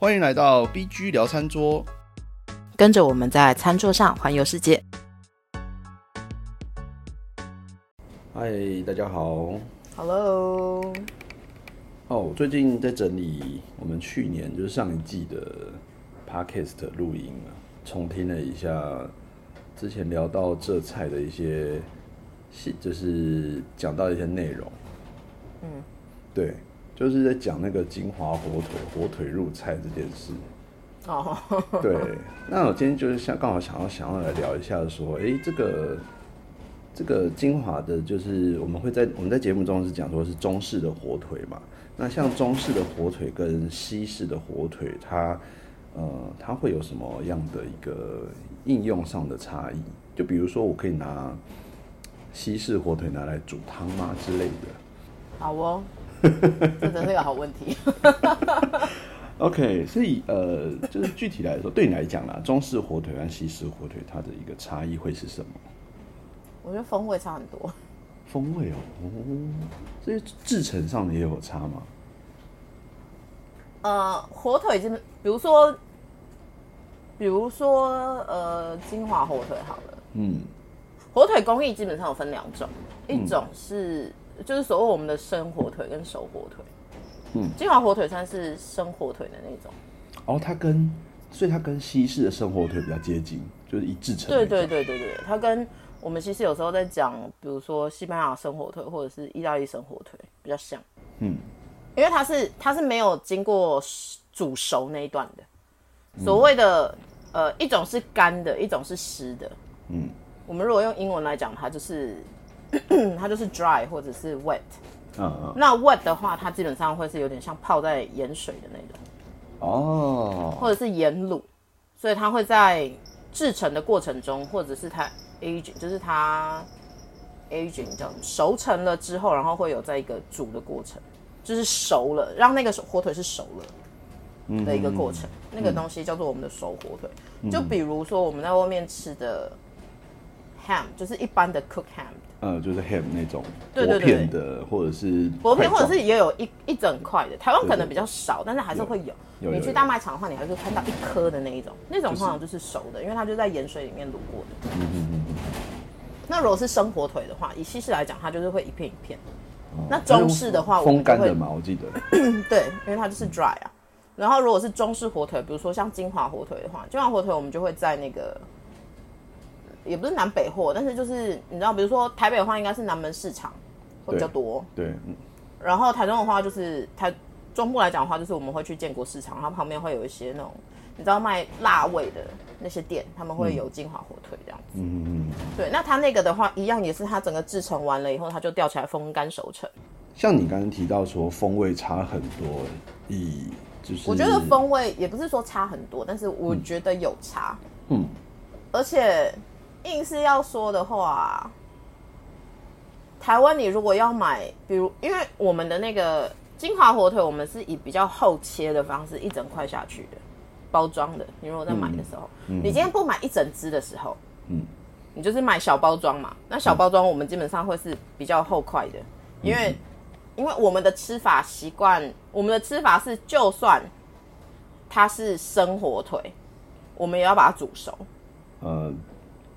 欢迎来到 BG 聊餐桌，跟着我们在餐桌上环游世界。嗨，大家好。Hello，哦，最近在整理我们去年就是上一季的 Podcast 录音啊，重听了一下之前聊到这菜的一些细，就是讲到一些内容。嗯，对，就是在讲那个金华火腿火腿入菜这件事。哦，对，那我今天就是想刚好想要想要来聊一下，说，诶，这个这个金华的，就是我们会在我们在节目中是讲说是中式的火腿嘛，那像中式的火腿跟西式的火腿，它呃它会有什么样的一个应用上的差异？就比如说，我可以拿西式火腿拿来煮汤吗之类的？好哦，这真是个好问题。OK，所以呃，就是具体来说，对你来讲啦，中式火腿和西式火腿它的一个差异会是什么？我觉得风味差很多。风味哦，哦，所以制成上的也有差吗？呃，火腿基本，比如说，比如说，呃，金华火腿好了，嗯，火腿工艺基本上有分两种，一种是、就是所谓我们的生火腿跟熟火腿。嗯，金华火腿算是生火腿的那种。哦，它跟所以它跟西式的生火腿比较接近，就是一制成。对对，对对对，它跟我们西式有时候在讲，比如说西班牙生火腿或者是意大利生火腿比较像，嗯，因为它是它是没有经过煮熟那一段的，所谓的、呃一种是干的，一种是湿的，嗯，我们如果用英文来讲，它就是它就是 dry 或者是 wet，嗯嗯，那 wet 的话，它基本上会是有点像泡在盐水的那种。哦，或者是盐卤，所以它会在制成的过程中，或者是它 aging，就是它 aging 叫熟成了之后，然后会有在一个煮的过程，就是熟了，让那个火腿是熟了的一个过程。那个东西叫做我们的熟火腿。就比如说我们在外面吃的 ham，就是一般的 cook ham，呃，就是 ham 那种薄片的，或者是薄片或者是也有一一整块的，台湾可能比较少，但是还是会有。你去大卖场的话，你还是看到一颗的那一种，那种通常就是熟的，因为它就在盐水里面卤过的。嗯那如果是生火腿的话，以西式来讲，它就是会一片一片。哦那中式的话，我风干的嘛，我记得。对，因为它就是 dry 啊。然后如果是中式火腿，比如说像金华火腿的话，金华火腿我们就会在那个，也不是南北货，但是就是你知道，比如说台北的话，应该是南门市场会比较多。对，嗯然后台中的话，就是台中部来讲的话，就是我们会去建国市场，它旁边会有一些那种你知道卖辣味的那些店，他们会有金华火腿这样子。嗯嗯。对，那它那个的话，一样也是它整个制成完了以后，它就吊起来风干熟成。像你刚刚提到说风味差很多，以就是我觉得风味也不是说差很多，但是我觉得有差。嗯，而且硬是要说的话，台湾你如果要买，比如因为我们的那个金华火腿，我们是以比较厚切的方式一整块下去的包装的。你如果在买的时候，你今天不买一整只的时候，嗯，你就是买小包装嘛。那小包装我们基本上会是比较厚块的，因为、因为我们的吃法习惯，我们的吃法是就算它是生火腿，我们也要把它煮熟。呃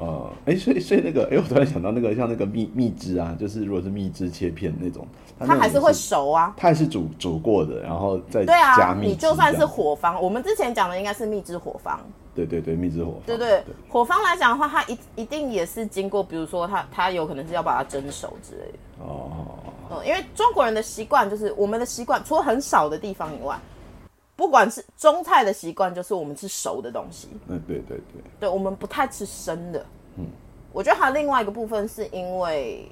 呃，哎、所以所以那个，哎、我突然想到那个像那个蜜蜜汁啊，就是如果是蜜汁切片那种，它还是会熟啊。它还是煮煮过的，然后再对加啊，蜜汁你就算是火方，我们之前讲的应该是蜜汁火方，对对对，蜜汁火对不对？火方来讲的话，它一一定也是经过，比如说它它有可能是要把它蒸熟之类的。哦，嗯，因为中国人的习惯就是我们的习惯，除了很少的地方以外，不管是中菜的习惯，就是我们吃熟的东西，嗯，对对对，对我们不太吃生的。嗯，我觉得还有另外一个部分是因为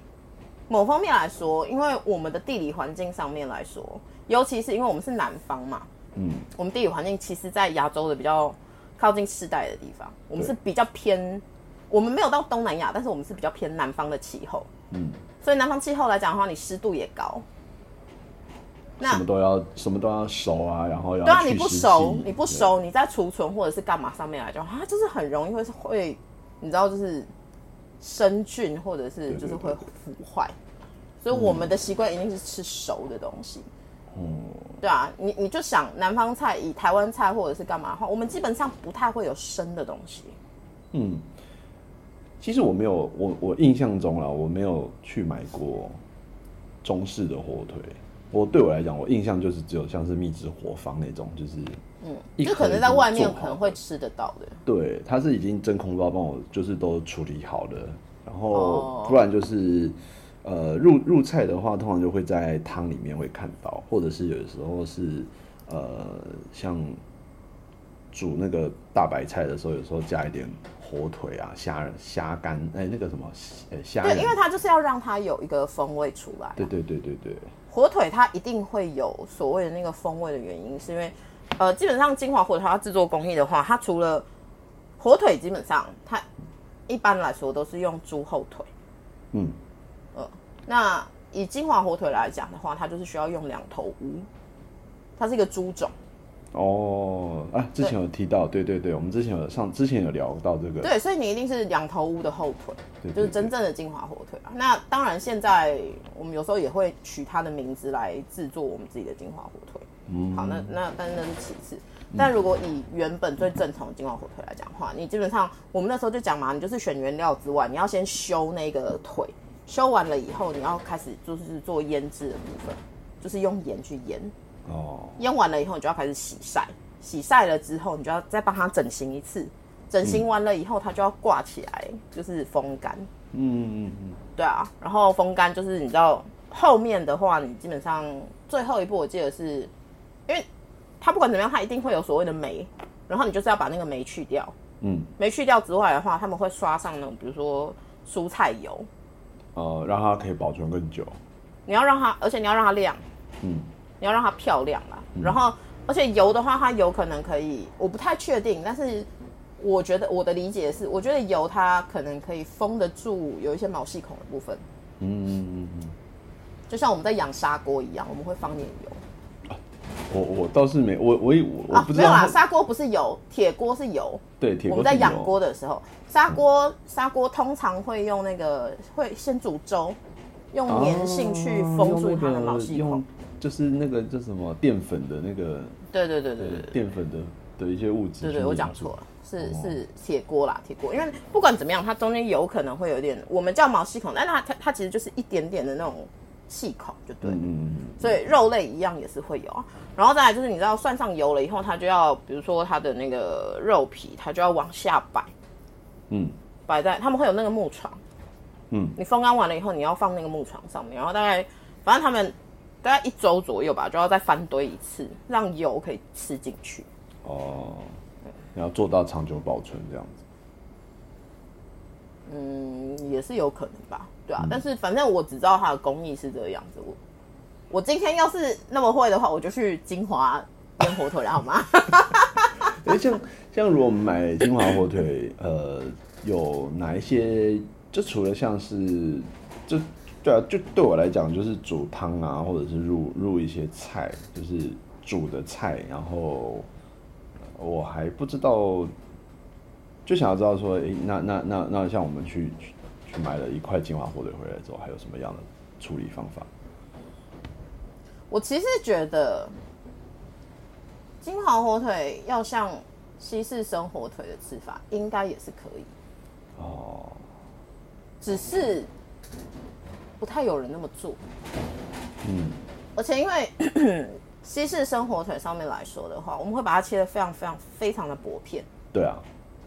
某方面来说，因为我们的地理环境上面来说，尤其是因为我们是南方嘛，嗯，我们地理环境其实，在亚洲的比较靠近世代的地方，我们是比较偏，我们没有到东南亚，但是我们是比较偏南方的气候，嗯，所以南方气候来讲的话，你湿度也高。那什么都要什么都要熟啊，然后要对啊，你不熟，你不熟，你在储存或者是干嘛上面来讲，它就是很容易会会，你知道，就是生菌或者是就是会腐坏。所以我们的习惯一定是吃熟的东西。嗯对啊，你你就想南方菜以台湾菜或者是干嘛的话，我们基本上不太会有生的东西。嗯，其实我没有，我我印象中啦，我没有去买过中式的火腿。我对我来讲，我印象就是只有像是秘制火方那种，就是嗯，一就可能在外面可能会吃得到的。对，它是已经真空包帮我就是都处理好的，然后哦。不然就是呃入入菜的话，通常就会在汤里面会看到，或者是有的时候是呃像煮那个大白菜的时候，有时候加一点火腿啊、虾虾干，哎、那个什么呃虾对，因为它就是要让它有一个风味出来。对对对对对，火腿它一定会有所谓的那个风味的原因，是因为呃，基本上金华火腿它制作工艺的话，它除了火腿，基本上它一般来说都是用猪后腿。嗯，呃那以金华火腿来讲的话，它就是需要用两头乌，它是一个猪种。哦啊，之前有提到，对对对，我们之前有上之前有聊到这个，对，所以你一定是两头乌的后腿，对对就是真正的金华火腿啊。那当然，现在我们有时候也会取它的名字来制作我们自己的金华火腿。嗯。好，那那但是那是其次。但如果以原本最正统的金华火腿来讲的话，你基本上我们那时候就讲嘛，你就是选原料之外，你要先修那个腿，修完了以后，你要开始就是做腌制的部分，就是用盐去腌，哦，腌完了以后，你就要开始洗晒，洗晒了之后，你就要再帮它整形一次，整形完了以后，它就要挂起来，就是风干。嗯嗯嗯，对啊，然后风干就是你知道后面的话，你基本上最后一步我记得是，因为它不管怎么样，它一定会有所谓的霉，然后你就是要把那个霉去掉。嗯，霉去掉之外的话，他们会刷上那种比如说蔬菜油，呃，让它可以保存更久，你要让它，而且你要让它亮，嗯，你要让它漂亮啦。然后而且油的话，它有可能可以，我不太确定，但是。我觉得我的理解是，我觉得油它可能可以封得住有一些毛细孔的部分，嗯嗯嗯嗯。就像我们在养砂锅一样，我们会放点油。我我倒是没我我我我啊，没有啦，砂锅不是油，铁锅是油。对铁我们在养锅的时候，砂锅砂锅通常会用那个会先煮粥，用粘性去封住它的毛细孔。就是那个叫什么淀粉的那个对对对对对对淀粉的的一些物质，对对，我讲错了，是哦是铁锅啦，铁锅。因为不管怎么样，它中间有可能会有一点，我们叫毛细孔，但它它它其实就是一点点的那种气孔，就对了。嗯嗯所以肉类一样也是会有啊。然后再来就是你知道涮上油了以后，它就要比如说它的那个肉皮，它就要往下摆，嗯。摆在他们会有那个木床，嗯。你风干完了以后，你要放那个木床上面，然后大概反正他们大概一周左右吧，就要再翻堆一次，让油可以吃进去。哦，你要做到长久保存这样子，嗯，也是有可能吧，对啊。但是反正我只知道它的工艺是这个样子。我我今天要是那么会的话，我就去金华腌火腿了，好吗？哎、像像如果我们买金华火腿，呃，有哪一些？就除了像是，就对啊，就对我来讲，就是煮汤啊，或者是入入一些菜，就是煮的菜，然后我还不知道，就想要知道说，诶、那那那那像我们去去去买了一块金华火腿回来之后，还有什么样的处理方法？我其实觉得金华火腿要像西式生火腿的吃法，应该也是可以，哦，只是不太有人那么做。嗯，而且因为 西式生火腿上面来说的话，我们会把它切的非常非常非常的薄片。对啊，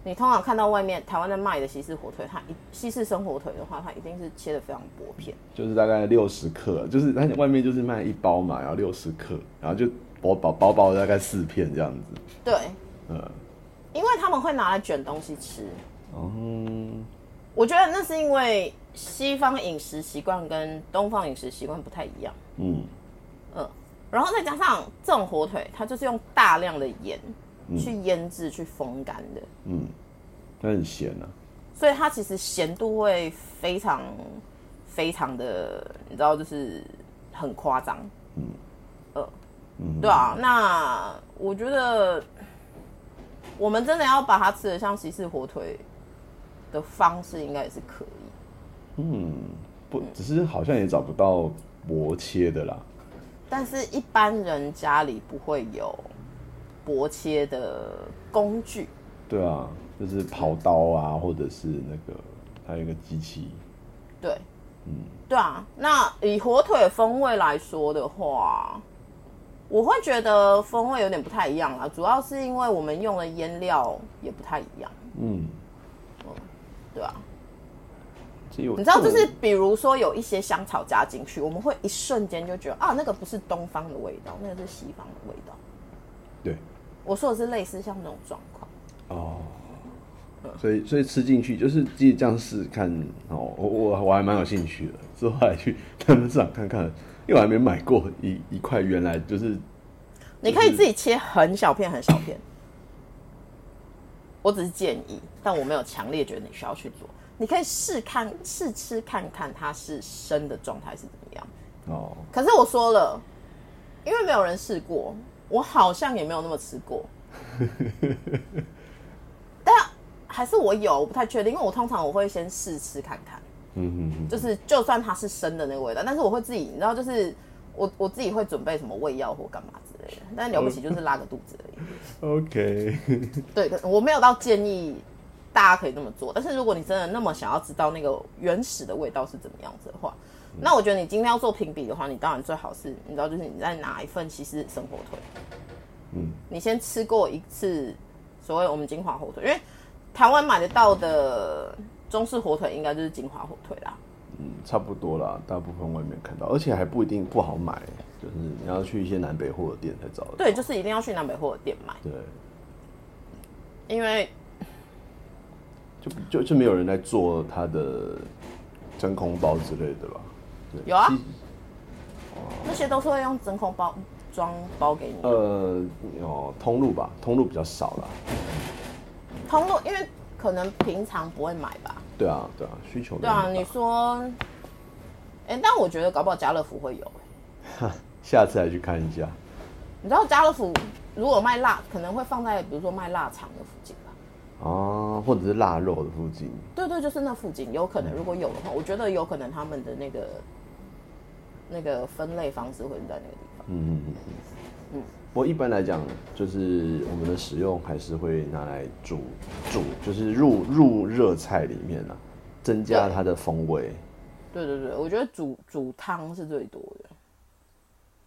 你通常看到外面台湾在卖的西式火腿，它一西式生火腿的话，它一定是切的非常薄片。就是大概六十克，就是它外面就是卖一包嘛，然后六十克，然后就薄薄薄薄的大概四片这样子。对，嗯，因为他们会拿来卷东西吃。嗯，我觉得那是因为西方饮食习惯跟东方饮食习惯不太一样，嗯，嗯，然后再加上这种火腿，它就是用大量的盐去腌制、去风干的，嗯，它很咸啊。所以它其实咸度会非常非常的，你知道，就是很夸张，嗯，呃，对啊，那我觉得我们真的要把它吃的像西式火腿的方式，应该也是可以。嗯，不，只是好像也找不到薄切的啦。但是一般人家里不会有薄切的工具。对啊，就是刨刀啊，或者是那个还有一个机器。对，嗯，对啊。那以火腿风味来说的话，我会觉得风味有点不太一样啊，主要是因为我们用的腌料也不太一样。嗯，对啊。你知道，就是比如说有一些香草加进去，我们会一瞬间就觉得啊，那个不是东方的味道，那个是西方的味道。对，我说的是类似像那种状况。哦，所以所以吃进去就是自己这样试看哦，我我我还蛮有兴趣的，之后还去他们市场看看，因为我还没买过一一块，原来就是你可以自己切很小片很小片。我只是建议，但我没有强烈觉得你需要去做。你可以试看试吃看看它是生的状态是怎么样哦。可是我说了，因为没有人试过，我好像也没有那么吃过。但还是我有，我不太确定，因为我通常我会先试吃看看。嗯嗯就是就算它是生的那个味道，但是我会自己，你知道，就是我我自己会准备什么胃药或干嘛之类的。但了不起就是拉个肚子而已。OK。对，我没有到建议。大家可以这么做，但是如果你真的那么想要知道那个原始的味道是怎么样子的话，那我觉得你今天要做评比的话，你当然最好是，你知道，就是你在拿一份西式生火腿，嗯，你先吃过一次所谓我们金华火腿，因为台湾买得到的中式火腿应该就是金华火腿啦，嗯，差不多啦，大部分外面看到，而且还不一定不好买，就是你要去一些南北货的店才找得到，对，就是一定要去南北货的店买，对，因为。就就就没有人来做它的真空包之类的吧？有啊，那些都是会用真空包装包给你。呃，有通路吧，通路比较少啦。通路因为可能平常不会买吧？对啊，对啊，需求对啊。你说，哎，但我觉得搞不好家乐福会有。下次来去看一下。你知道家乐福如果卖辣，可能会放在比如说卖腊肠的附近吧。哦，或者是腊肉的附近，对对，就是那附近，有可能如果有的话，我觉得有可能他们的那个那个分类方式会在那个地方。嗯嗯嗯嗯。不过一般来讲，就是我们的使用还是会拿来煮煮，就是入入热菜里面啊，增加它的风味。对对对，我觉得煮煮汤是最多的，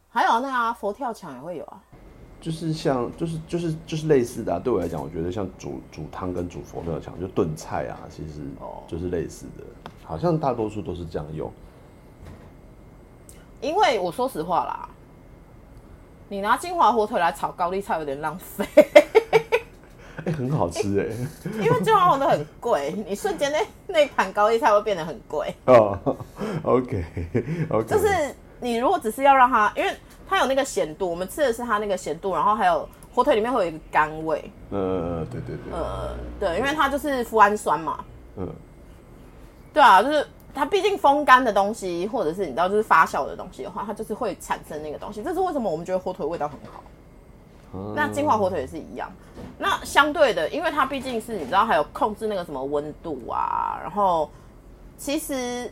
还有那个佛跳墙也会有啊。就是像，就是就是就是类似的啊。对我来讲，我觉得像煮煮汤跟煮佛跳墙，就炖菜啊，其实就是类似的。好像大多数都是这样用。因为我说实话啦，你拿金华火腿来炒高丽菜有点浪费。哎，很好吃哎。因为金华火腿很贵，你瞬间那那盘高丽菜会变得很贵。哦，OK OK。就是你如果只是要让它，因为。它有那个咸度，我们吃的是它那个咸度，然后还有火腿里面会有一个甘味。呃，对对对。呃，对，因为它就是脯氨酸嘛。嗯。对啊，就是它毕竟风干的东西，或者是你知道就是发酵的东西的话，它就是会产生那个东西。这是为什么我们觉得火腿味道很好。那金华火腿也是一样。那相对的，因为它毕竟是你知道还有控制那个什么温度啊，然后其实。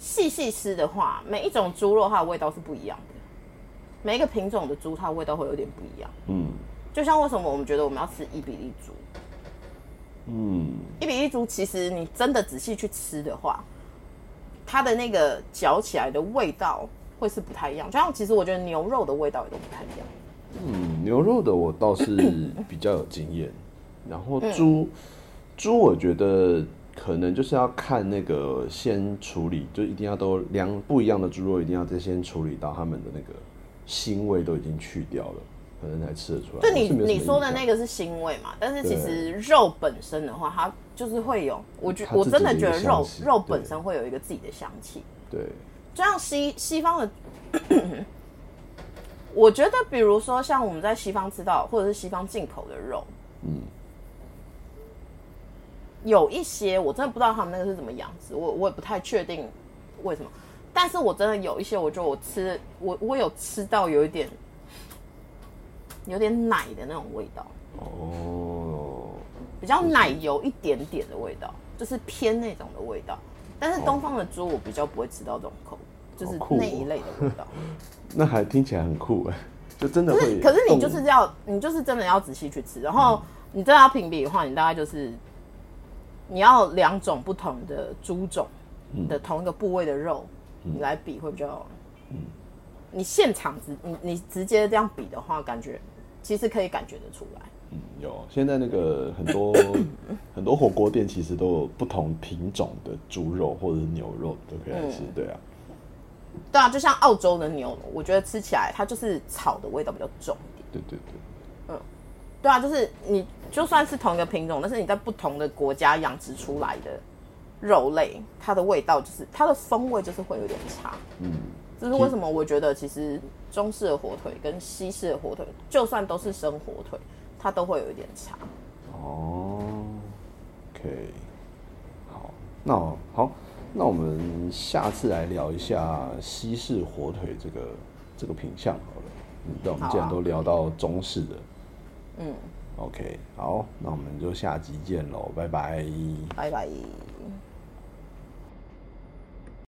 细细吃的话，每一种猪肉它的味道是不一样的。每一个品种的猪，它的味道会有点不一样。嗯，就像为什么我们觉得我们要吃伊比利猪？嗯，一比一猪其实你真的仔细去吃的话，它的那个嚼起来的味道会是不太一样。就像其实我觉得牛肉的味道也都不太一样。嗯，牛肉的我倒是比较有经验，然后猪猪我觉得。可能就是要看那个先处理，就一定要都两不一样的猪肉，一定要再先处理到他们的那个腥味都已经去掉了，可能才吃得出来。就你你说的那个是腥味嘛？但是其实肉本身的话，它就是会有，我觉我真的觉得肉肉本身会有一个自己的香气。对，就像西西方的，我觉得比如说像我们在西方吃到或者是西方进口的肉，嗯。有一些我真的不知道他们那个是怎么养殖，我我也不太确定为什么。但是我真的有一些，我觉得我吃我我有吃到有一点有点奶的那种味道。哦，比较奶油一点点的味道，就是偏那种的味道。但是东方的猪我比较不会吃到这种口就是那一类的味道。那还听起来很酷哎，就真的可会是可是你就是要你就是真的要仔细去吃，然后你真的要评比的话，你大概就是你要两种不同的猪种的同一个部位的肉，你来比会比较，你现场直你你直接这样比的话，感觉其实可以感觉得出来。嗯有，现在那个很多 很多火锅店其实都有不同品种的猪肉或者是牛肉都可以来吃，对啊，对啊，就像澳洲的牛，我觉得吃起来它就是草的味道比较重一点。对对对，对啊，就是你就算是同一个品种，但是你在不同的国家养殖出来的肉类，它的味道就是它的风味就是会有点差。嗯，这是为什么？我觉得其实中式的火腿跟西式的火腿，就算都是生火腿，它都会有一点差。哦，OK，好，那我好，那我们下次来聊一下西式火腿这个这个品相好了。嗯那我们既然都聊到中式的，嗯，OK，好，那我们就下集见喽，拜拜。拜拜。